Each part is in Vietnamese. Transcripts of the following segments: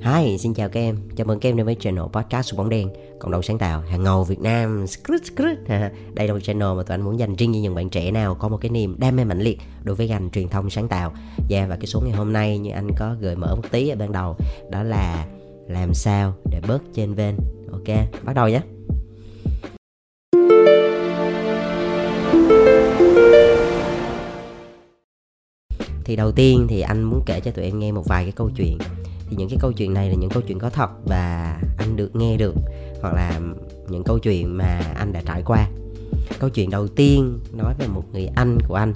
Hi, xin chào các em. Chào mừng các em đến với channel podcast của bóng đen, cộng đồng sáng tạo hàng ngầu Việt Nam. Đây là một channel mà tụi anh muốn dành riêng cho những bạn trẻ nào có một cái niềm đam mê mãnh liệt đối với ngành truyền thông sáng tạo. Yeah, và cái số ngày hôm nay như anh có gợi mở một tí ở ban đầu, đó là làm sao để bớt trên ven. Ok, bắt đầu nhé. Thì đầu tiên thì anh muốn kể cho tụi em nghe một vài cái câu chuyện thì những cái câu chuyện này là những câu chuyện có thật và anh được nghe được hoặc là những câu chuyện mà anh đã trải qua. Câu chuyện đầu tiên nói về một người anh của anh.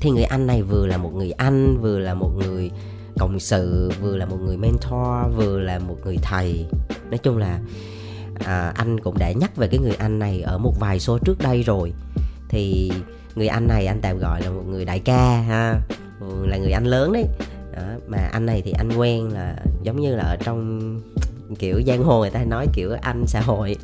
Thì người anh này vừa là một người anh vừa là một người cộng sự vừa là một người mentor vừa là một người thầy. Nói chung là à, anh cũng đã nhắc về cái người anh này ở một vài số trước đây rồi. Thì người anh này anh tạm gọi là một người đại ca ha là người anh lớn đấy đó, mà anh này thì anh quen là giống như là ở trong kiểu giang hồ người ta nói kiểu anh xã hội.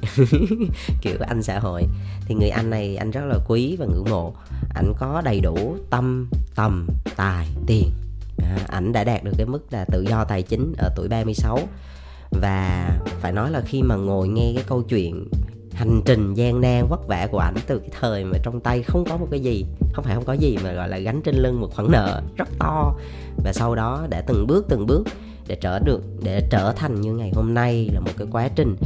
Kiểu anh xã hội. Thì người anh này anh rất là quý và ngưỡng mộ. Ảnh có đầy đủ tâm tầm tài tiền. À, ảnh đã đạt được cái mức là tự do tài chính ở tuổi 36 và phải nói là khi mà ngồi nghe cái câu chuyện hành trình gian nan vất vả của ảnh từ cái thời mà trong tay không có một cái gì, không phải không có gì mà gọi là gánh trên lưng một khoản nợ rất to. Và sau đó đã từng bước từng bước để trở được, để trở thành như ngày hôm nay là một cái quá trình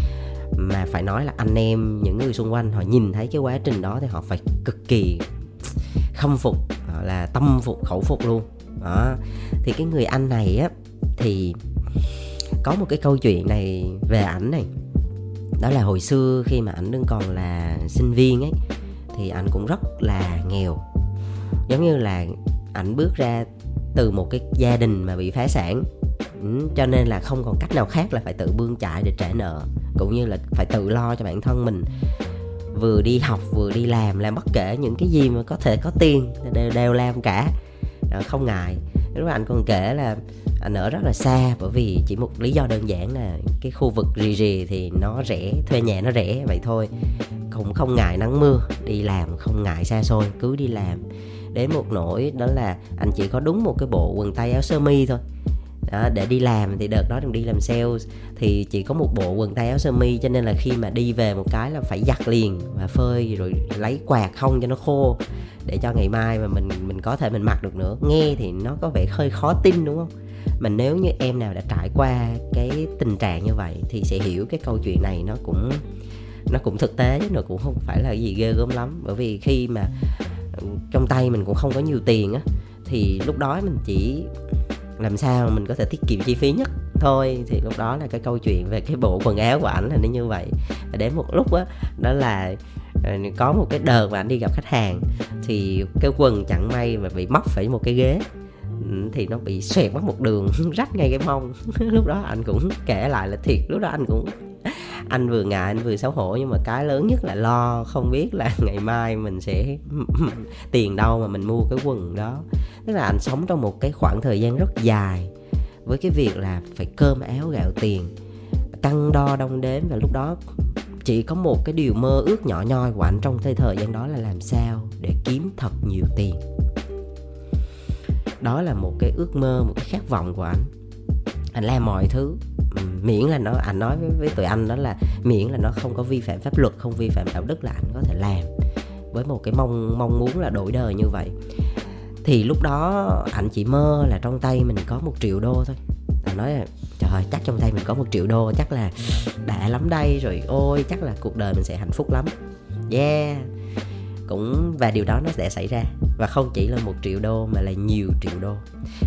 mà phải nói là anh em, những người xung quanh họ nhìn thấy cái quá trình đó thì họ phải cực kỳ khâm phục là tâm phục, khẩu phục luôn. Đó. Thì cái người anh này á, thì có một cái câu chuyện này về ảnh này đó là hồi xưa khi mà ảnh đương còn là sinh viên ấy thì ảnh cũng rất là nghèo. Giống như là ảnh bước ra từ một cái gia đình mà bị phá sản ừ, cho nên là không còn cách nào khác là phải tự bươn chải để trả nợ cũng như là phải tự lo cho bản thân mình. Vừa đi học vừa đi làm làm bất kể những cái gì mà có thể có tiền đều đều làm cả. Ờ, không ngại lúc anh còn kể là anh ở rất là xa, bởi vì chỉ một lý do đơn giản là cái khu vực rì rì thì nó rẻ, thuê nhà nó rẻ, vậy thôi. Cũng không ngại nắng mưa, đi làm không ngại xa xôi, cứ đi làm. Đến một nỗi đó là anh chỉ có đúng một cái bộ quần tây áo sơ mi thôi đó, để đi làm thì đợt đó mình đi làm sales thì chỉ có một bộ quần tay áo sơ mi cho nên là khi mà đi về một cái là phải giặt liền và phơi rồi lấy quạt không cho nó khô để cho ngày mai mà mình mình có thể mình mặc được nữa. Nghe thì nó có vẻ hơi khó tin đúng không? Mà nếu như em nào đã trải qua cái tình trạng như vậy thì sẽ hiểu cái câu chuyện này nó cũng nó cũng thực tế chứ nó cũng không phải là gì ghê gớm lắm. Bởi vì khi mà trong tay mình cũng không có nhiều tiền á thì lúc đó mình chỉ làm sao mình có thể tiết kiệm chi phí nhất? Thôi thì lúc đó là cái câu chuyện về cái bộ quần áo của ảnh là nó như vậy. Và đến một lúc á đó, đó là ờ, có một cái đợt mà anh đi gặp khách hàng thì cái quần chẳng may mà bị móc phải một cái ghế. Ừ, thì nó bị xoẹt mất một đường rách ngay cái mông. Lúc đó anh cũng kể lại là thiệt lúc đó anh cũng anh vừa ngại anh vừa xấu hổ. Nhưng mà cái lớn nhất là lo không biết là ngày mai mình sẽ tiền đâu mà mình mua cái quần đó tức là anh sống trong một cái khoảng thời gian rất dài với cái việc là phải cơm áo gạo tiền căng đo đong đếm và lúc đó chỉ có một cái điều mơ ước nhỏ nhoi của anh trong thời thời gian đó là làm sao để kiếm thật nhiều tiền. Đó là một cái ước mơ một cái khát vọng của anh. Anh làm mọi thứ miễn là nó anh nói với, với tụi anh đó là miễn là nó không có vi phạm pháp luật không vi phạm đạo đức là anh có thể làm. Với một cái mong mong muốn là đổi đời như vậy thì lúc đó anh chỉ mơ là trong tay mình có một triệu đô thôi. Anh nói là, trời ơi, chắc trong tay mình có một triệu đô, chắc là đã lắm đây rồi, ôi, chắc là cuộc đời mình sẽ hạnh phúc lắm. Yeah. Cũng, và điều đó nó sẽ xảy ra. Và không chỉ là một triệu đô, mà là nhiều triệu đô.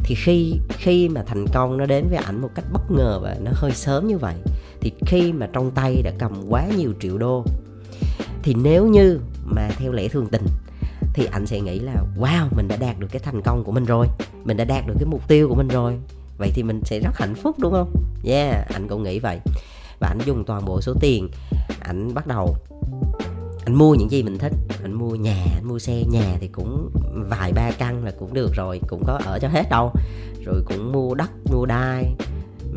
Thì khi khi mà thành công nó đến với ảnh một cách bất ngờ và nó hơi sớm như vậy, thì khi mà trong tay đã cầm quá nhiều triệu đô, thì nếu như mà theo lẽ thường tình thì anh sẽ nghĩ là, wow, mình đã đạt được cái thành công của mình rồi. Mình đã đạt được cái mục tiêu của mình rồi. Vậy thì mình sẽ rất hạnh phúc, đúng không? Yeah, anh cũng nghĩ vậy. Và anh dùng toàn bộ số tiền anh bắt đầu. Anh mua những gì mình thích. Anh mua nhà, anh mua xe, nhà thì cũng vài ba căn là cũng được rồi, cũng có ở cho hết đâu. Rồi cũng mua đất, mua đai.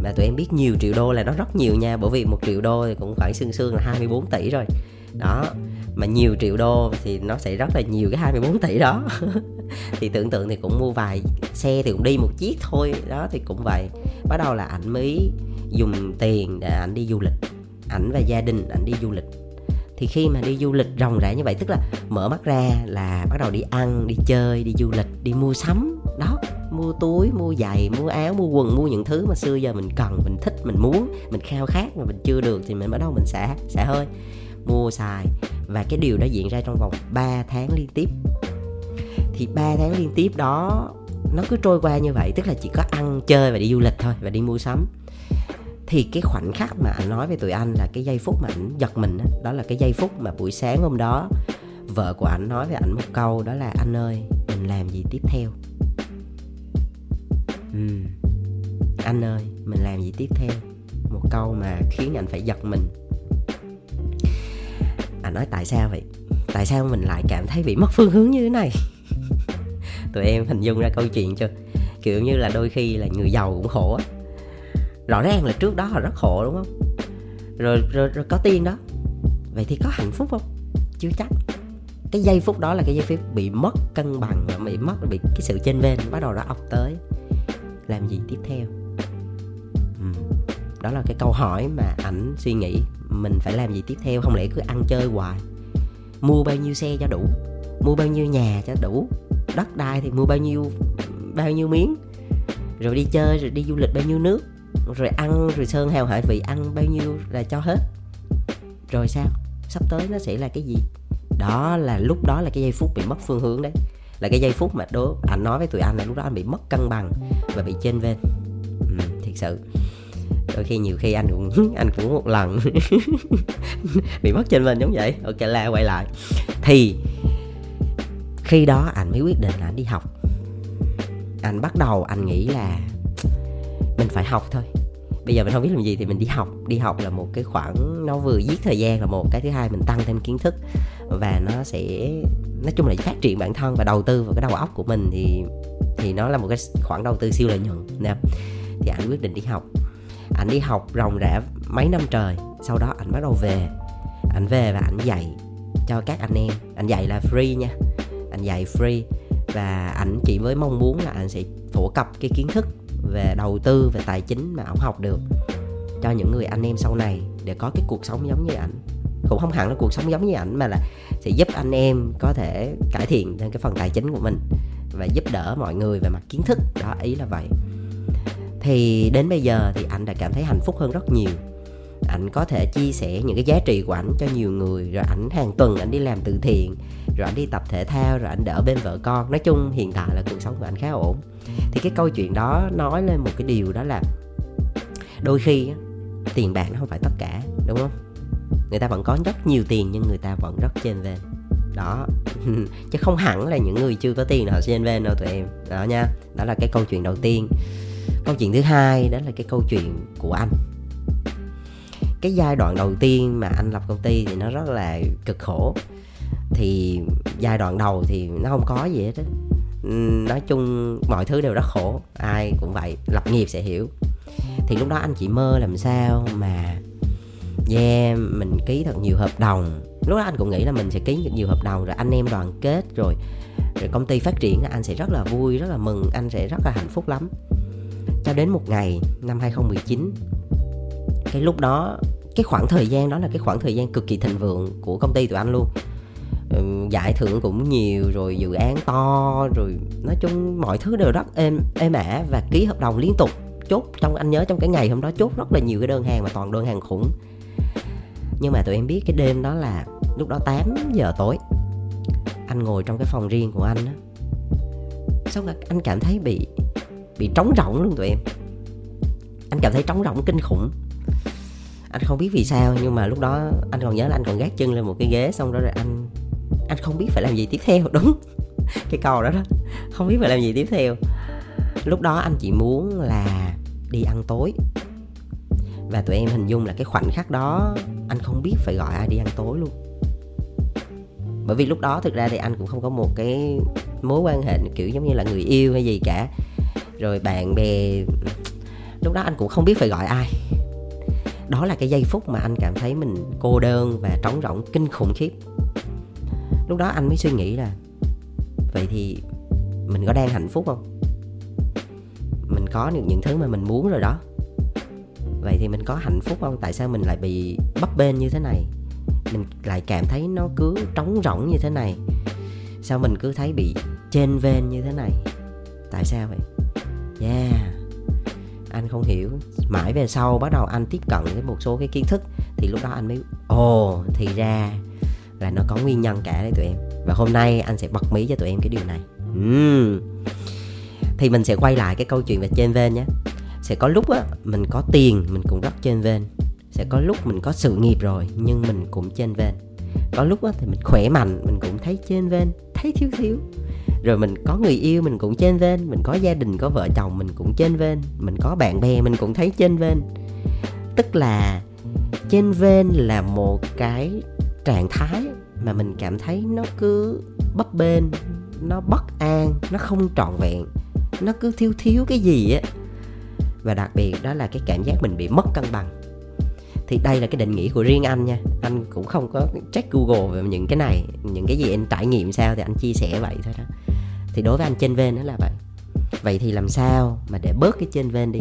Mà tụi em biết nhiều triệu đô là nó rất nhiều nha, bởi vì một triệu đô thì cũng khoảng xương xương là 24 tỷ rồi. Đó mà nhiều triệu đô thì nó sẽ rất là nhiều cái 24 tỷ đó. Thì tưởng tượng thì cũng mua vài xe thì cũng đi một chiếc thôi. Đó, thì cũng vậy. Bắt đầu là ảnh mới dùng tiền để ảnh đi du lịch. Ảnh và gia đình ảnh đi du lịch. Thì khi mà đi du lịch ròng rã như vậy, tức là mở mắt ra là bắt đầu đi ăn, đi chơi, đi du lịch, đi mua sắm. Đó, mua túi, mua giày, mua áo, mua quần, mua những thứ mà xưa giờ mình cần, mình thích, mình muốn, mình khao khát mà mình chưa được thì mình bắt đầu mình xả xả hơi mua xài. Và cái điều đó diễn ra trong vòng 3 tháng liên tiếp. Thì 3 tháng liên tiếp đó nó cứ trôi qua như vậy tức là chỉ có ăn chơi và đi du lịch thôi và đi mua sắm. Thì cái khoảnh khắc mà anh nói với tụi anh là cái giây phút mà anh giật mình đó, đó là cái giây phút mà buổi sáng hôm đó vợ của anh nói với anh một câu đó là anh ơi mình làm gì tiếp theo? Ừ. anh ơi mình làm gì tiếp theo? Một câu mà khiến anh phải giật mình nói tại sao vậy? Tại sao mình lại cảm thấy bị mất phương hướng như thế này? Tụi em hình dung ra câu chuyện chưa? Kiểu như là đôi khi là người giàu cũng khổ á. Rõ ràng là trước đó họ rất khổ đúng không? Rồi, rồi rồi có tiền đó. Vậy thì có hạnh phúc không? Chưa chắc. Cái giây phút đó là cái giây phút bị mất cân bằng và bị mất bị cái sự chênh vênh bắt đầu nó ập tới. Làm gì tiếp theo đó là cái câu hỏi mà ảnh suy nghĩ mình phải làm gì tiếp theo không lẽ cứ ăn chơi hoài? Mua bao nhiêu xe cho đủ? Mua bao nhiêu nhà cho đủ? Đất đai thì mua bao nhiêu bao nhiêu miếng? Rồi đi chơi rồi đi du lịch bao nhiêu nước? Rồi ăn rồi sơn hào hải vị ăn bao nhiêu là cho hết? Rồi sao? Sắp tới nó sẽ là cái gì? Đó là lúc đó là cái giây phút bị mất phương hướng đấy. Là cái giây phút mà đố anh nói với tụi anh là lúc đó anh bị mất cân bằng và bị trên ven ừ, thiệt sự đôi khi nhiều khi anh cũng anh cũng một lần. Bị mất trên mình giống vậy. Ok, la, quay lại. Thì, khi đó anh mới quyết định là anh đi học. Anh bắt đầu anh nghĩ là mình phải học thôi. Bây giờ mình không biết làm gì thì mình đi học. Đi học là một cái khoảng, nó vừa giết thời gian là một cái thứ hai, mình tăng thêm kiến thức. Và nó sẽ, nói chung là phát triển bản thân và đầu tư vào cái đầu óc của mình thì thì nó là một cái khoản đầu tư siêu lợi nhuận, nè. Thì anh quyết định đi học anh đi học ròng rã mấy năm trời, sau đó anh bắt đầu về. Anh về và anh dạy cho các anh em. Anh dạy là free nha. Anh dạy free và ảnh chỉ với mong muốn là anh sẽ phổ cập cái kiến thức về đầu tư, về tài chính mà ông học được cho những người anh em sau này để có cái cuộc sống giống như ảnh. Cũng không hẳn là cuộc sống giống như ảnh mà là sẽ giúp anh em có thể cải thiện thêm cái phần tài chính của mình và giúp đỡ mọi người về mặt kiến thức. Đó, ý là vậy thì đến bây giờ thì anh đã cảm thấy hạnh phúc hơn rất nhiều. Ảnh có thể chia sẻ những cái giá trị của ảnh cho nhiều người, rồi ảnh hàng tuần ảnh đi làm từ thiện, rồi ảnh đi tập thể thao, rồi ảnh đỡ bên vợ con. Nói chung hiện tại là cuộc sống của ảnh khá ổn. Thì cái câu chuyện đó nói lên một cái điều đó là đôi khi tiền bạc nó không phải tất cả, đúng không? Người ta vẫn có rất nhiều tiền nhưng người ta vẫn rất trên về đó. Chứ không hẳn là những người chưa có tiền họ trên ven đâu tụi em. Đó nha. Đó là cái câu chuyện đầu tiên câu chuyện thứ hai đó là cái câu chuyện của anh. Cái giai đoạn đầu tiên mà anh lập công ty thì nó rất là cực khổ. Thì giai đoạn đầu thì nó không có gì hết á. Nói chung mọi thứ đều rất khổ, ai cũng vậy, lập nghiệp sẽ hiểu. Thì lúc đó anh chỉ mơ làm sao mà, yeah, mình ký thật nhiều hợp đồng. Lúc đó anh cũng nghĩ là mình sẽ ký được nhiều hợp đồng rồi anh em đoàn kết rồi rồi công ty phát triển, anh sẽ rất là vui, rất là mừng, anh sẽ rất là hạnh phúc lắm cho đến một ngày, năm 2019 cái lúc đó, cái khoảng thời gian đó là cái khoảng thời gian cực kỳ thịnh vượng của công ty tụi anh luôn. Ừ, giải thưởng cũng nhiều, rồi dự án to, rồi nói chung mọi thứ đều rất êm êm ả và ký hợp đồng liên tục. Chốt trong, anh nhớ trong cái ngày hôm đó chốt rất là nhiều cái đơn hàng mà toàn đơn hàng khủng. Nhưng mà tụi em biết cái đêm đó là lúc đó 8 giờ tối. Anh ngồi trong cái phòng riêng của anh á. Xong rồi anh cảm thấy bị bị trống rỗng luôn tụi em. Anh cảm thấy trống rỗng kinh khủng. Anh không biết vì sao nhưng mà lúc đó anh còn nhớ là anh còn gác chân lên một cái ghế xong đó rồi anh anh không biết phải làm gì tiếp theo, đúng. Cái câu đó đó. Không biết phải làm gì tiếp theo. Lúc đó anh chỉ muốn là đi ăn tối. Và tụi em hình dung là cái khoảnh khắc đó anh không biết phải gọi ai đi ăn tối luôn. Bởi vì lúc đó thực ra thì anh cũng không có một cái mối quan hệ kiểu giống như là người yêu hay gì cả rồi bạn bè, lúc đó anh cũng không biết phải gọi ai. Đó là cái giây phút mà anh cảm thấy mình cô đơn và trống rỗng, kinh khủng khiếp. Lúc đó anh mới suy nghĩ là, vậy thì mình có đang hạnh phúc không? Mình có được những thứ mà mình muốn rồi đó. Vậy thì mình có hạnh phúc không? Tại sao mình lại bị bấp bênh như thế này? Mình lại cảm thấy nó cứ trống rỗng như thế này. Sao mình cứ thấy bị trên ven như thế này? Tại sao vậy? Yeah anh không hiểu. Mãi về sau bắt đầu anh tiếp cận với một số cái kiến thức thì lúc đó anh mới ồ oh, thì ra là nó có nguyên nhân cả đấy tụi em. Và hôm nay anh sẽ bật mí cho tụi em cái điều này. Uhm. thì mình sẽ quay lại cái câu chuyện về trên ven nhé. Sẽ có lúc á mình có tiền mình cũng rất trên ven sẽ có lúc mình có sự nghiệp rồi nhưng mình cũng trên ven có lúc á thì mình khỏe mạnh mình cũng thấy trên ven thấy thiếu thiếu rồi mình có người yêu, mình cũng trên ven mình có gia đình, có vợ chồng, mình cũng trên ven mình có bạn bè, mình cũng thấy trên ven tức là trên ven là một cái trạng thái mà mình cảm thấy nó cứ bấp bênh, nó bất an, nó không trọn vẹn, nó cứ thiếu thiếu cái gì á. Và đặc biệt đó là cái cảm giác mình bị mất cân bằng. Thì đây là cái định nghĩa của riêng anh nha. Anh cũng không có check google về những cái này, những cái gì anh trải nghiệm sao thì anh chia sẻ vậy thôi đó thì đối với anh trên ven nó là vậy. Vậy thì làm sao mà để bớt cái trên ven đi?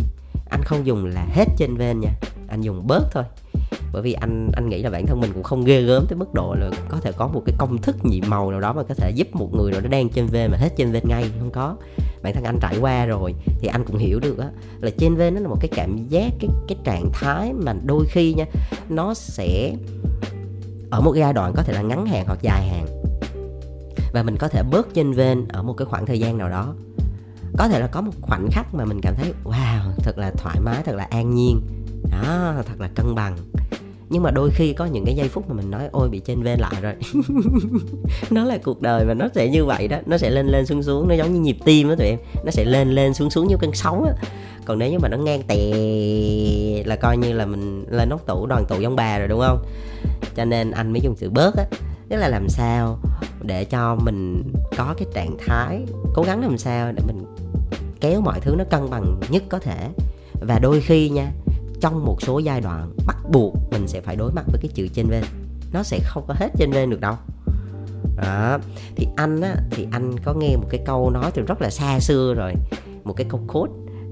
Anh không dùng là hết trên ven nha. Anh dùng bớt thôi. Bởi vì anh anh nghĩ là bản thân mình cũng không ghê gớm tới mức độ là có thể có một cái công thức nhiệm màu nào đó mà có thể giúp một người nào đó đang trên ven mà hết trên ven ngay. Không có. Bản thân anh trải qua rồi thì anh cũng hiểu được á, là trên ven nó là một cái cảm giác, cái cái trạng thái mà đôi khi nha, nó sẽ, ở một giai đoạn có thể là ngắn hạn hoặc dài hạn và mình có thể bớt trên ven ở một cái khoảng thời gian nào đó. Có thể là có một khoảnh khắc mà mình cảm thấy, wow, thật là thoải mái, thật là an nhiên. Đó, thật là cân bằng. Nhưng mà đôi khi có những cái giây phút mà mình nói, ôi, bị trên ven lại rồi. Nó là cuộc đời và nó sẽ như vậy đó. Nó sẽ lên lên xuống xuống, nó giống như nhịp tim đó tụi em. Nó sẽ lên lên xuống xuống như cơn sóng á. Còn nếu như mà nó ngang tè là coi như là mình lên nóc tủ, đoàn tụ giống bà rồi, đúng không? Cho nên anh mới dùng từ bớt á tức là làm sao để cho mình có cái trạng thái cố gắng làm sao để mình kéo mọi thứ nó cân bằng nhất có thể. Và đôi khi nha, trong một số giai đoạn bắt buộc mình sẽ phải đối mặt với cái chữ trên bên. Nó sẽ không có hết trên bên được đâu. Đó, thì anh á, thì anh có nghe một cái câu nói từ rất là xa xưa rồi, một cái câu cốt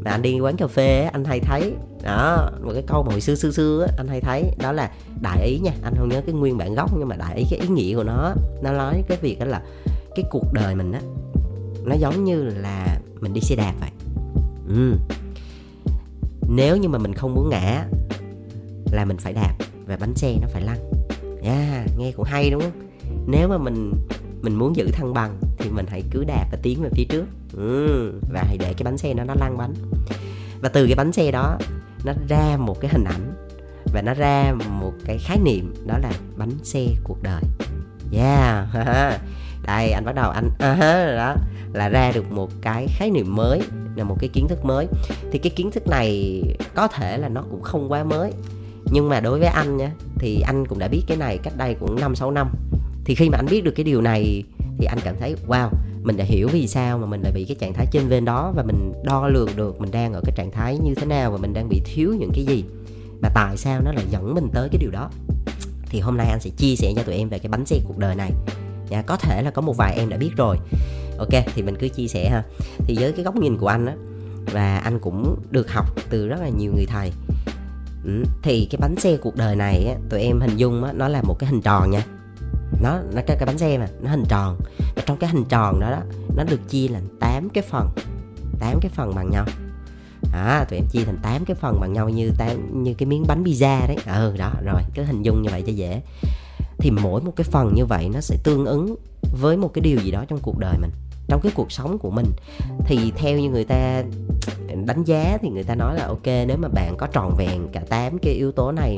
mà anh đi quán cà phê anh hay thấy. Đó một cái câu mà hồi xưa xưa xưa anh hay thấy đó là đại ý nha. Anh không nhớ cái nguyên bản gốc nhưng mà đại ý cái ý nghĩa của nó nó nói cái việc đó là cái cuộc đời mình á nó giống như là mình đi xe đạp vậy. Ừ. nếu như mà mình không muốn ngã là mình phải đạp và bánh xe nó phải lăn. Yeah, nghe cũng hay đúng không? Nếu mà mình mình muốn giữ thăng bằng thì mình hãy cứ đạp và tiến về phía trước. Ừ, và hãy để cái bánh xe nó nó lăn bánh. Và từ cái bánh xe đó nó ra một cái hình ảnh và nó ra một cái khái niệm đó là bánh xe cuộc đời. Yeah. Đây anh bắt đầu anh uh, đó là ra được một cái khái niệm mới là một cái kiến thức mới. Thì cái kiến thức này có thể là nó cũng không quá mới nhưng mà đối với anh nha thì anh cũng đã biết cái này cách đây cũng năm sáu năm thì khi mà anh biết được cái điều này thì anh cảm thấy wow mình đã hiểu vì sao mà mình lại bị cái trạng thái trên bên đó và mình đo lường được mình đang ở cái trạng thái như thế nào và mình đang bị thiếu những cái gì và tại sao nó lại dẫn mình tới cái điều đó. Thì hôm nay anh sẽ chia sẻ cho tụi em về cái bánh xe cuộc đời này. Nha có thể là có một vài em đã biết rồi. Ok thì mình cứ chia sẻ ha. Thì với cái góc nhìn của anh á và anh cũng được học từ rất là nhiều người thầy. Ừ, thì cái bánh xe cuộc đời này á, tụi em hình dung á, nó là một cái hình tròn nha nó là cái, cái bánh xe mà nó hình tròn. Và trong cái hình tròn đó đó nó được chia làm 8 cái phần 8 cái phần bằng nhau. À tụi em chia thành 8 cái phần bằng nhau như tám như cái miếng bánh pizza đấy. Ừ đó rồi cứ hình dung như vậy cho dễ. Thì mỗi một cái phần như vậy nó sẽ tương ứng với một cái điều gì đó trong cuộc đời mình trong cái cuộc sống của mình. Thì theo như người ta đánh giá thì người ta nói là ok nếu mà bạn có tròn vẹn cả 8 cái yếu tố này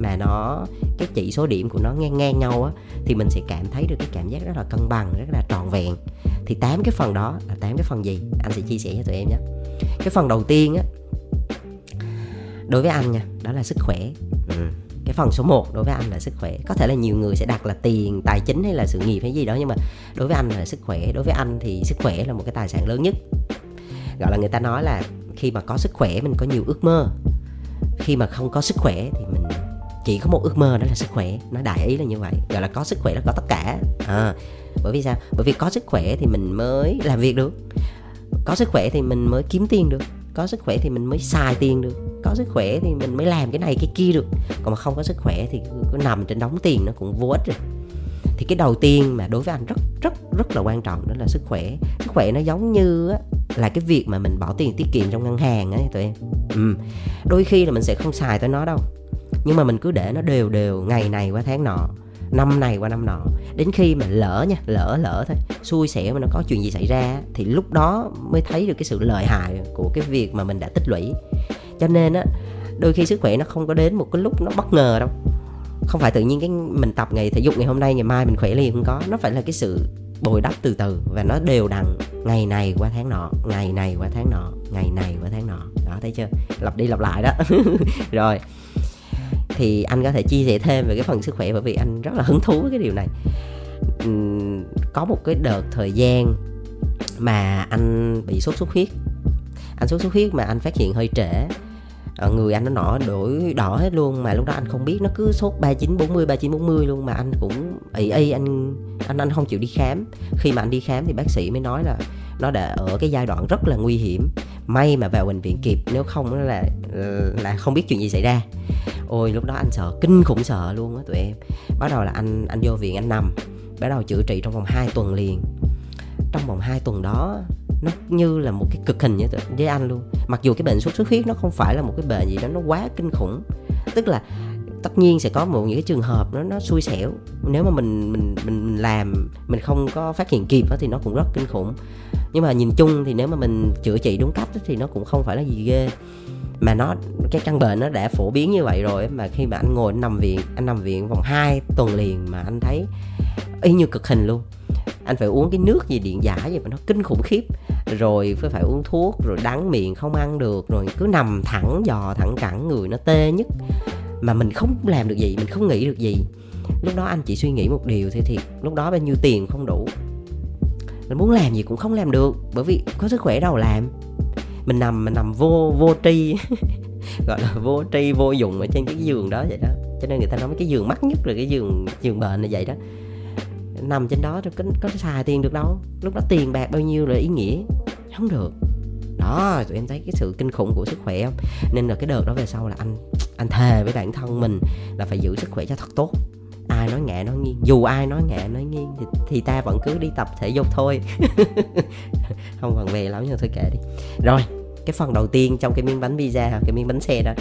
mà nó, cái chỉ số điểm của nó ngang ngang nhau á, thì mình sẽ cảm thấy được cái cảm giác rất là cân bằng, rất là tròn vẹn. Thì tám cái phần đó là tám cái phần gì? Anh sẽ chia sẻ cho tụi em nhé. Cái phần đầu tiên á, đối với anh nha, đó là sức khỏe. Ừ. cái phần số 1 đối với anh là sức khỏe. Có thể là nhiều người sẽ đặt là tiền, tài chính hay là sự nghiệp hay gì đó, nhưng mà đối với anh là sức khỏe. Đối với anh thì sức khỏe là một cái tài sản lớn nhất. Gọi là người ta nói là khi mà có sức khỏe mình có nhiều ước mơ. Khi mà không có sức khỏe thì mình chỉ có một ước mơ đó là sức khỏe. Nó đại ý là như vậy. Gọi là có sức khỏe là có tất cả. À, bởi vì sao? Bởi vì có sức khỏe thì mình mới làm việc được. Có sức khỏe thì mình mới kiếm tiền được. Có sức khỏe thì mình mới xài tiền được. Có sức khỏe thì mình mới làm cái này cái kia được. Còn mà không có sức khỏe thì cứ nằm trên đóng tiền nó cũng vô ích rồi. Thì cái đầu tiên mà đối với anh rất rất rất là quan trọng đó là sức khỏe. Sức khỏe nó giống như á, là cái việc mà mình bỏ tiền tiết kiệm trong ngân hàng ấy tụi em. Ừ. đôi khi là mình sẽ không xài tới nó đâu nhưng mà mình cứ để nó đều đều ngày này qua tháng nọ, năm này qua năm nọ. Đến khi mà lỡ nha, lỡ lỡ thôi, xui xẻo mà nó có chuyện gì xảy ra thì lúc đó mới thấy được cái sự lợi hại của cái việc mà mình đã tích lũy. Cho nên á, đôi khi sức khỏe nó không có đến một cái lúc nó bất ngờ đâu. Không phải tự nhiên cái mình tập ngày, thể dục ngày hôm nay, ngày mai mình khỏe liền không có. Nó phải là cái sự bồi đắp từ từ và nó đều đặn ngày này qua tháng nọ, ngày này qua tháng nọ, ngày này qua tháng nọ. Đó, thấy chưa? Lặp đi lặp lại đó. Rồi thì anh có thể chia sẻ thêm về cái phần sức khỏe bởi vì anh rất là hứng thú với cái điều này. Uhm, có một cái đợt thời gian mà anh bị sốt xuất huyết. Anh sốt xuất huyết mà anh phát hiện hơi trễ. Ờ, người anh nó nọ đổi đỏ hết luôn mà lúc đó anh không biết nó cứ sốt 39 40 39 40 luôn mà anh cũng ị y anh anh anh không chịu đi khám. Khi mà anh đi khám thì bác sĩ mới nói là nó đã ở cái giai đoạn rất là nguy hiểm. May mà vào bệnh viện kịp nếu không là là không biết chuyện gì xảy ra ôi lúc đó anh sợ kinh khủng sợ luôn á tụi em. Bắt đầu là anh anh vô viện anh nằm. Bắt đầu chữa trị trong vòng 2 tuần liền. Trong vòng 2 tuần đó nó như là một cái cực hình với, với anh luôn. Mặc dù cái bệnh sốt xuất huyết nó không phải là một cái bệnh gì đó nó quá kinh khủng. Tức là tất nhiên sẽ có một những cái trường hợp nó nó xui xẻo. Nếu mà mình mình mình, mình làm mình không có phát hiện kịp đó, thì nó cũng rất kinh khủng. Nhưng mà nhìn chung thì nếu mà mình chữa trị đúng cách thì nó cũng không phải là gì ghê mà nó, cái căn bệnh nó đã phổ biến như vậy rồi mà khi mà anh ngồi anh nằm viện, anh nằm viện vòng 2 tuần liền mà anh thấy y như cực hình luôn. Anh phải uống cái nước gì điện giải gì mà nó kinh khủng khiếp. Rồi phải phải uống thuốc, rồi đắng miệng không ăn được, rồi cứ nằm thẳng dò thẳng cẳng, người nó tê nhất. Mà mình không làm được gì, mình không nghĩ được gì. Lúc đó anh chỉ suy nghĩ một điều thì thiệt, lúc đó bao nhiêu tiền không đủ. Mình muốn làm gì cũng không làm được, bởi vì có sức khỏe đâu làm mình nằm mình nằm vô vô tri. Gọi là vô tri vô dụng ở trên cái giường đó vậy đó. Cho nên người ta nói cái giường mắc nhất là cái giường giường bệnh là vậy đó. Nằm trên đó có, có xài tiền được đâu. Lúc đó tiền bạc bao nhiêu là ý nghĩa? Không được. Đó tụi em thấy cái sự kinh khủng của sức khỏe không? Nên là cái đợt đó về sau là anh anh thề với bản thân mình là phải giữ sức khỏe cho thật tốt ai nói ngẹ nói nghiêng dù ai nói ngẹ nói nghiêng thì, thì ta vẫn cứ đi tập thể dục thôi. Không còn về lắm nhưng thôi kệ đi. Rồi cái phần đầu tiên trong cái miếng bánh pizza hoặc cái miếng bánh xe đó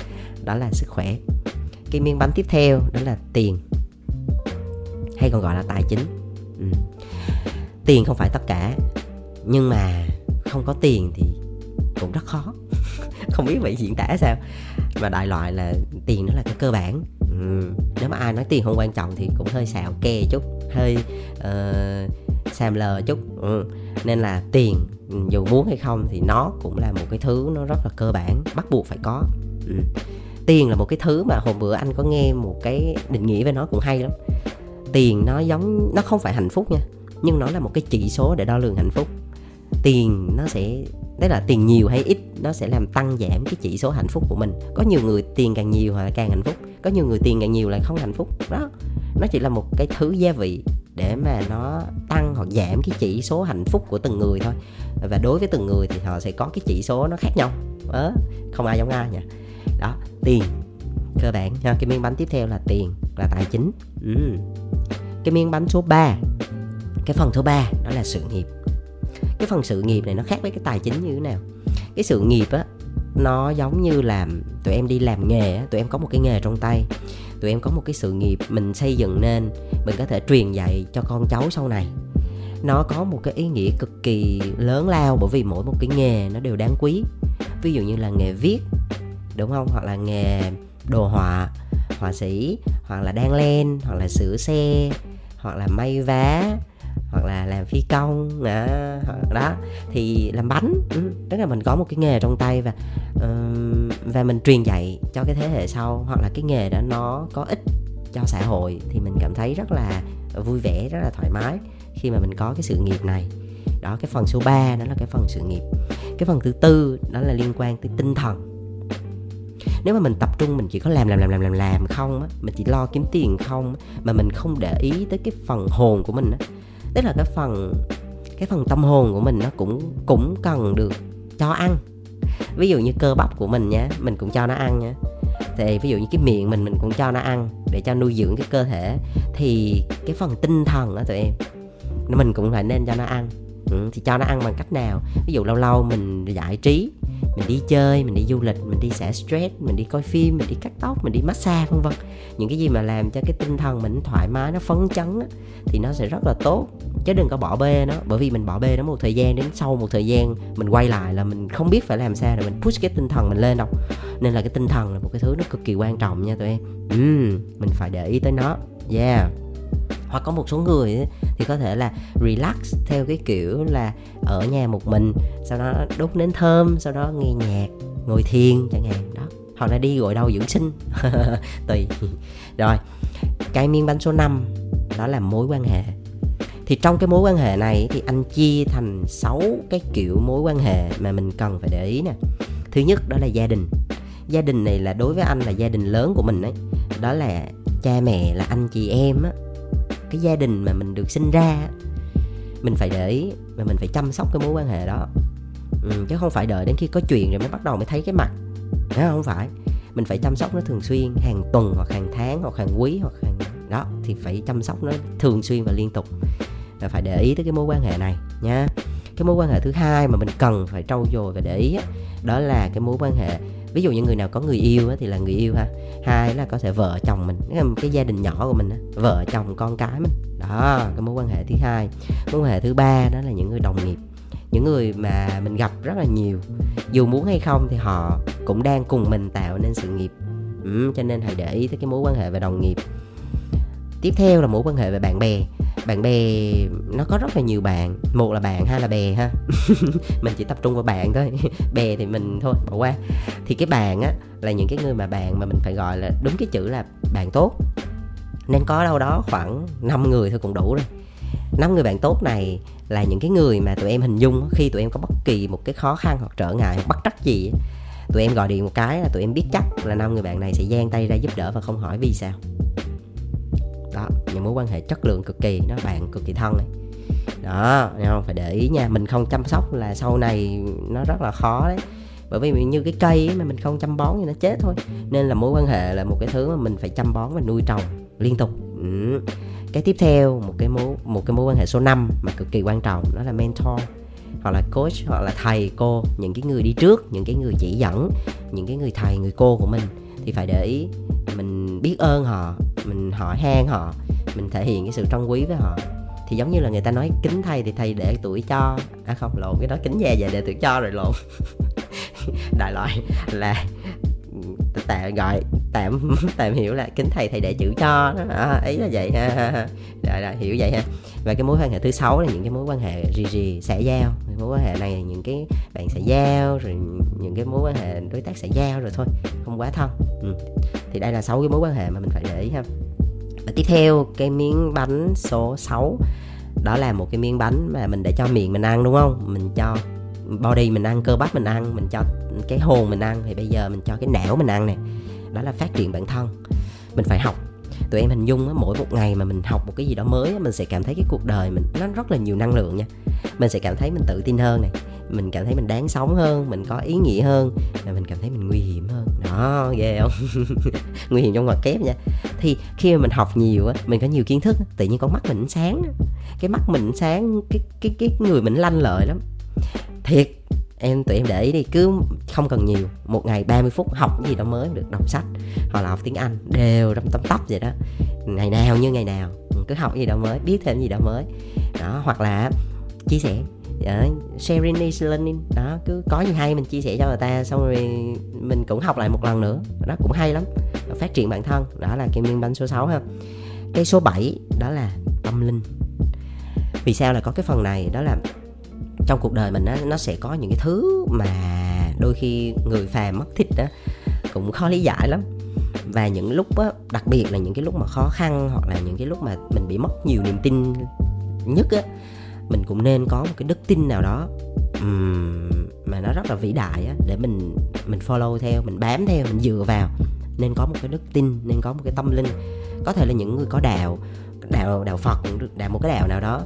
đó là sức khỏe. Cái miếng bánh tiếp theo đó là tiền hay còn gọi là tài chính. Ừ. tiền không phải tất cả nhưng mà không có tiền thì cũng rất khó. Không biết vậy diễn tả sao. Mà đại loại là tiền nó là cái cơ bản ừ. nếu mà ai nói tiền không quan trọng thì cũng hơi xạo kè chút hơi uh, xàm lờ chút ừ. nên là tiền dù muốn hay không thì nó cũng là một cái thứ nó rất là cơ bản bắt buộc phải có ừ. tiền là một cái thứ mà hôm bữa anh có nghe một cái định nghĩa về nó cũng hay lắm tiền nó giống nó không phải hạnh phúc nha nhưng nó là một cái chỉ số để đo lường hạnh phúc tiền nó sẽ tức là tiền nhiều hay ít nó sẽ làm tăng giảm cái chỉ số hạnh phúc của mình. Có nhiều người tiền càng nhiều là càng hạnh phúc có nhiều người tiền càng nhiều là không hạnh phúc. Đó nó chỉ là một cái thứ gia vị để mà nó tăng hoặc giảm cái chỉ số hạnh phúc của từng người thôi. Và đối với từng người thì họ sẽ có cái chỉ số nó khác nhau. Đó, không ai giống ai nha. Đó tiền cơ bản ha cái miếng bánh tiếp theo là tiền là tài chính. Ừ. cái miếng bánh số 3 cái phần thứ ba đó là sự nghiệp cái phần sự nghiệp này nó khác với cái tài chính như thế nào? Cái sự nghiệp á, nó giống như là tụi em đi làm nghề á, tụi em có một cái nghề trong tay. Tụi em có một cái sự nghiệp mình xây dựng nên, mình có thể truyền dạy cho con cháu sau này. Nó có một cái ý nghĩa cực kỳ lớn lao bởi vì mỗi một cái nghề nó đều đáng quý. Ví dụ như là nghề viết, đúng không? Hoặc là nghề đồ họa họa sĩ, hoặc là đan len, hoặc là sửa xe hoặc là may vá hoặc là làm phi công đó, đó. Thì làm bánh ừ, tức là mình có một cái nghề trong tay và và mình truyền dạy cho cái thế hệ sau hoặc là cái nghề đó nó có ích cho xã hội thì mình cảm thấy rất là vui vẻ rất là thoải mái khi mà mình có cái sự nghiệp này. Đó cái phần số 3 đó là cái phần sự nghiệp. Cái phần thứ tư đó là liên quan tới tinh thần nếu mà mình tập trung mình chỉ có làm làm làm làm làm làm không á mình chỉ lo kiếm tiền không mà mình không để ý tới cái phần hồn của mình á. Tức là cái phần cái phần tâm hồn của mình nó cũng cũng cần được cho ăn. Ví dụ như cơ bắp của mình nhé mình cũng cho nó ăn nhé thì ví dụ như cái miệng mình mình cũng cho nó ăn để cho nuôi dưỡng cái cơ thể. Thì cái phần tinh thần đó tụi em mình cũng phải nên cho nó ăn. Ừ, thì cho nó ăn bằng cách nào? Ví dụ lâu lâu mình giải trí mình đi chơi mình đi du lịch mình đi xả stress mình đi coi phim mình đi cắt tóc mình đi massage vân vân. Những cái gì mà làm cho cái tinh thần mình thoải mái nó phấn chấn á, thì nó sẽ rất là tốt. Chứ đừng có bỏ bê nó bởi vì mình bỏ bê nó một thời gian đến sau một thời gian mình quay lại là mình không biết phải làm sao để mình push cái tinh thần mình lên đâu. Nên là cái tinh thần là một cái thứ nó cực kỳ quan trọng nha tụi em. Ừ, mình phải để ý tới nó. Yeah hoặc có một số người ấy, thì có thể là relax theo cái kiểu là ở nhà một mình sau đó đốt nến thơm sau đó nghe nhạc ngồi thiền chẳng hạn. Đó hoặc là đi gội đầu dưỡng sinh tùy. Rồi cái miếng bánh số 5 đó là mối quan hệ. Thì trong cái mối quan hệ này thì anh chia thành 6 cái kiểu mối quan hệ mà mình cần phải để ý nè. Thứ nhất đó là gia đình. Gia đình này là đối với anh là gia đình lớn của mình ấy. Đó là cha mẹ là anh chị em á cái gia đình mà mình được sinh ra mình phải để ý và mình phải chăm sóc cái mối quan hệ đó. Ừ, chứ không phải đợi đến khi có chuyện rồi mới bắt đầu mới thấy cái mặt đó không? Phải. Mình phải chăm sóc nó thường xuyên hàng tuần hoặc hàng tháng hoặc hàng quý hoặc hàng đó thì phải chăm sóc nó thường xuyên và liên tục. Và phải để ý tới cái mối quan hệ này nha. Cái mối quan hệ thứ hai mà mình cần phải trau dồi và để ý đó, đó là cái mối quan hệ ví dụ như người nào có người yêu á, thì là người yêu ha. Hai là có thể vợ chồng mình cái gia đình nhỏ của mình á, vợ chồng con cái mình. Đó cái mối quan hệ thứ hai. Mối quan hệ thứ ba đó là những người đồng nghiệp những người mà mình gặp rất là nhiều. Dù muốn hay không thì họ cũng đang cùng mình tạo nên sự nghiệp. Ừ, cho nên hãy để ý tới cái mối quan hệ về đồng nghiệp. Tiếp theo là mối quan hệ về bạn bè bạn bè, nó có rất là nhiều bạn. Một là bạn, hai là bè ha. Mình chỉ tập trung vào bạn thôi. Bè thì mình thôi, bỏ qua. Thì cái bạn á, là những cái người mà bạn mà mình phải gọi là đúng cái chữ là bạn tốt. Nên có đâu đó khoảng 5 người thôi cũng đủ rồi. Năm người bạn tốt này là những cái người mà tụi em hình dung khi tụi em có bất kỳ một cái khó khăn hoặc trở ngại hoặc bất trắc gì tụi em gọi điện một cái là tụi em biết chắc là năm người bạn này sẽ giang tay ra giúp đỡ và không hỏi vì sao đó, những mối quan hệ chất lượng cực kỳ, nó bạn cực kỳ thân này. Đó không? Phải để ý nha, mình không chăm sóc là sau này nó rất là khó đấy. Bởi vì như cái cây ấy mà mình không chăm bón thì nó chết thôi. Nên là mối quan hệ là một cái thứ mà mình phải chăm bón và nuôi trồng liên tục. Ừ. cái tiếp theo, một cái mối, một cái mối quan hệ số 5 mà cực kỳ quan trọng, đó là mentor, hoặc là coach, hoặc là thầy cô, những cái người đi trước, những cái người chỉ dẫn, những cái người thầy, người cô của mình thì phải để ý. Mình biết ơn họ, mình hỏi han họ, mình thể hiện cái sự trân quý với họ. Thì giống như là người ta nói, kính thầy thì thầy để tuổi cho. À không, lộn, cái đó kính già về để tuổi cho rồi lộn. Đại loại là tệ gọi tạm tạm hiểu là kính thầy thầy để chữ cho. Đó ý là vậy. Ha rồi, rồi hiểu vậy ha. Và cái mối quan hệ thứ sáu là những cái mối quan hệ rì rì xã giao. Mối quan hệ này là những cái bạn xã giao rồi những cái mối quan hệ đối tác xã giao rồi thôi. Không quá thân. Ừ. thì đây là sáu cái mối quan hệ mà mình phải để ý ha. Và tiếp theo cái miếng bánh số 6 đó là một cái miếng bánh mà mình để cho miệng mình ăn đúng không? Mình cho body mình ăn cơ bắp mình ăn mình cho cái hồn mình ăn. Thì bây giờ mình cho cái não mình ăn nè đó là phát triển bản thân. Mình phải học. Tụi em hình dung á, mỗi một ngày mà mình học một cái gì đó mới á, mình sẽ cảm thấy cái cuộc đời mình nó rất là nhiều năng lượng nha. Mình sẽ cảm thấy mình tự tin hơn này mình cảm thấy mình đáng sống hơn mình có ý nghĩa hơn và mình cảm thấy mình nguy hiểm hơn. Đó ghê không? Nguy hiểm trong ngoặc kép nha. Thì khi mà mình học nhiều á mình có nhiều kiến thức tự nhiên con mắt mình sáng cái mắt mình sáng cái cái cái người mình lanh lợi lắm. Thiệt em tụi em để ý đi cứ không cần nhiều một ngày 30 phút học cái gì đó mới được đọc sách hoặc là học tiếng anh đều trong tâm tóc vậy đó. Ngày nào như ngày nào cứ học gì đó mới biết thêm gì đó mới. Đó hoặc là chia sẻ đó, sharing is learning. Đó cứ có gì hay mình chia sẻ cho người ta xong rồi mình cũng học lại một lần nữa. Đó cũng hay lắm phát triển bản thân. Đó là cái nguyên bánh số 6 ha. Cái số 7 đó là tâm linh. Vì sao là có cái phần này? Đó là trong cuộc đời mình á nó sẽ có những cái thứ mà đôi khi người phàm mất thịt á cũng khó lý giải lắm. Và những lúc á đặc biệt là những cái lúc mà khó khăn hoặc là những cái lúc mà mình bị mất nhiều niềm tin nhất á mình cũng nên có một cái đức tin nào đó um, mà nó rất là vĩ đại á để mình mình follow theo mình bám theo mình dựa vào. Nên có một cái đức tin nên có một cái tâm linh. Có thể là những người có đạo đạo đạo phật đạo một cái đạo nào đó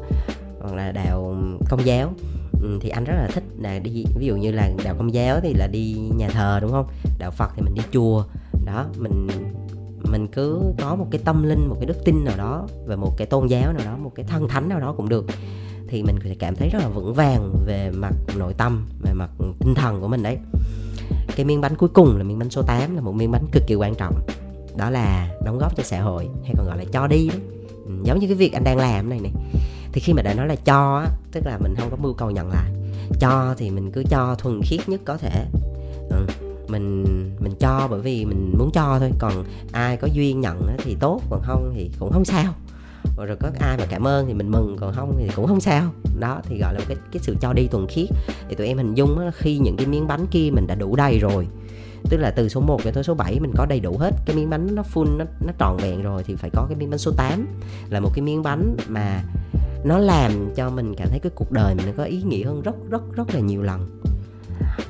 hoặc là đạo công giáo ừ, thì anh rất là thích là đi ví dụ như là đạo công giáo thì là đi nhà thờ đúng không? Đạo phật thì mình đi chùa. Đó mình mình cứ có một cái tâm linh một cái đức tin nào đó và một cái tôn giáo nào đó một cái thân thánh nào đó cũng được. Thì mình sẽ cảm thấy rất là vững vàng về mặt nội tâm về mặt tinh thần của mình đấy. Cái miếng bánh cuối cùng là miếng bánh số 8 là một miếng bánh cực kỳ quan trọng. Đó là đóng góp cho xã hội hay còn gọi là cho đi đấy. Ừ, giống như cái việc anh đang làm này này thì khi mà đã nói là cho á tức là mình không có mưu cầu nhận lại. Cho thì mình cứ cho thuần khiết nhất có thể. Ừ, mình mình cho bởi vì mình muốn cho thôi. Còn ai có duyên nhận thì tốt còn không thì cũng không sao. Rồi có ai mà cảm ơn thì mình mừng còn không thì cũng không sao. Đó thì gọi là cái cái sự cho đi thuần khiết. Thì tụi em hình dung đó, khi những cái miếng bánh kia mình đã đủ đầy rồi tức là từ số 1 cho tới số 7 mình có đầy đủ hết cái miếng bánh nó full nó nó tròn vẹn rồi thì phải có cái miếng bánh số 8 là một cái miếng bánh mà nó làm cho mình cảm thấy cái cuộc đời mình nó có ý nghĩa hơn rất rất rất là nhiều lần.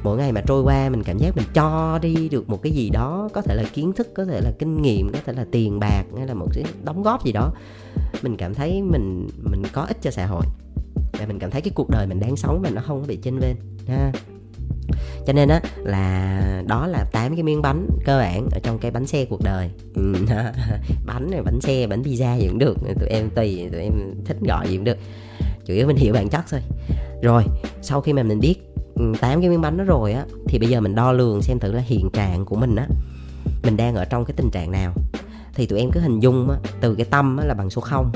Mỗi ngày mà trôi qua, mình cảm giác mình cho đi được một cái gì đó, có thể là kiến thức, có thể là kinh nghiệm, có thể là tiền bạc, hay là một cái đóng góp gì đó, mình cảm thấy mình mình có ích cho xã hội. Và mình cảm thấy cái cuộc đời mình đang sống mà nó không có bị chênh vênh, ha cho nên á là đó là tám cái miếng bánh cơ bản ở trong cái bánh xe cuộc đời. Ừ, bánh này bánh xe bánh pizza gì cũng được. Tụi em tùy tụi em thích gọi gì cũng được. Chủ yếu mình hiểu bản chất thôi. Rồi sau khi mà mình biết ừ, tám cái miếng bánh đó rồi á thì bây giờ mình đo lường xem thử là hiện trạng của mình á mình đang ở trong cái tình trạng nào. Thì tụi em cứ hình dung á, từ cái tâm á, là bằng số 0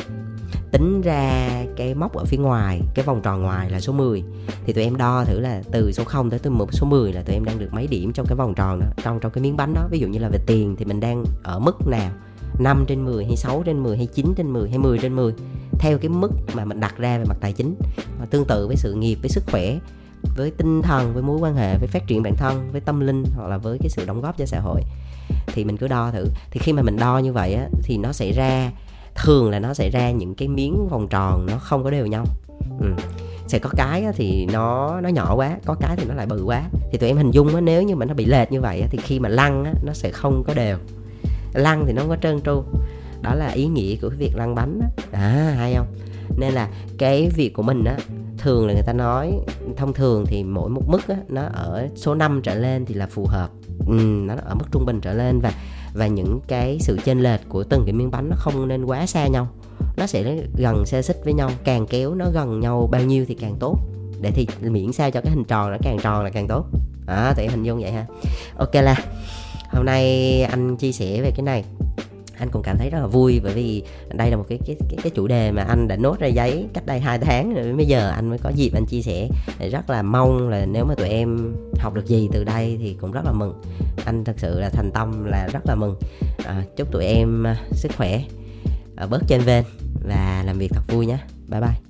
tính ra cái móc ở phía ngoài, cái vòng tròn ngoài là số 10 thì tụi em đo thử là từ số 0 tới từ một, số 10 là tụi em đang được mấy điểm trong cái vòng tròn đó, trong trong cái miếng bánh đó. Ví dụ như là về tiền thì mình đang ở mức nào? 5 trên 10 hay 6 trên 10 hay 9 trên 10 hay 10 trên 10 theo cái mức mà mình đặt ra về mặt tài chính và tương tự với sự nghiệp, với sức khỏe, với tinh thần, với mối quan hệ, với phát triển bản thân, với tâm linh hoặc là với cái sự đóng góp cho xã hội. Thì mình cứ đo thử. Thì khi mà mình đo như vậy á, thì nó sẽ ra thường là nó sẽ ra những cái miếng vòng tròn nó không có đều nhau. Ừ. sẽ có cái thì nó nó nhỏ quá có cái thì nó lại bự quá. Thì tụi em hình dung nếu như mà nó bị lệch như vậy thì khi mà lăn nó sẽ không có đều. Lăn thì nó không có trơn tru. Đó là ý nghĩa của cái việc lăn bánh à hay không? Nên là cái việc của mình á thường là người ta nói thông thường thì mỗi một mức á, nó ở số 5 trở lên thì là phù hợp. Ừ, nó ở mức trung bình trở lên và và những cái sự chênh lệch của từng cái miếng bánh nó không nên quá xa nhau. Nó sẽ gần xe xích với nhau càng kéo nó gần nhau bao nhiêu thì càng tốt. Để thì miễn sao cho cái hình tròn nó càng tròn là càng tốt. À, thì hình dung vậy ha. Ok là hôm nay anh chia sẻ về cái này anh cũng cảm thấy rất là vui bởi vì đây là một cái cái cái, cái chủ đề mà anh đã nốt ra giấy cách đây hai tháng rồi bây giờ anh mới có dịp anh chia sẻ. Rất là mong là nếu mà tụi em học được gì từ đây thì cũng rất là mừng. Anh thật sự là thành tâm là rất là mừng. À, chúc tụi em sức khỏe à, bớt trên ven và làm việc thật vui nhé. Bye bye.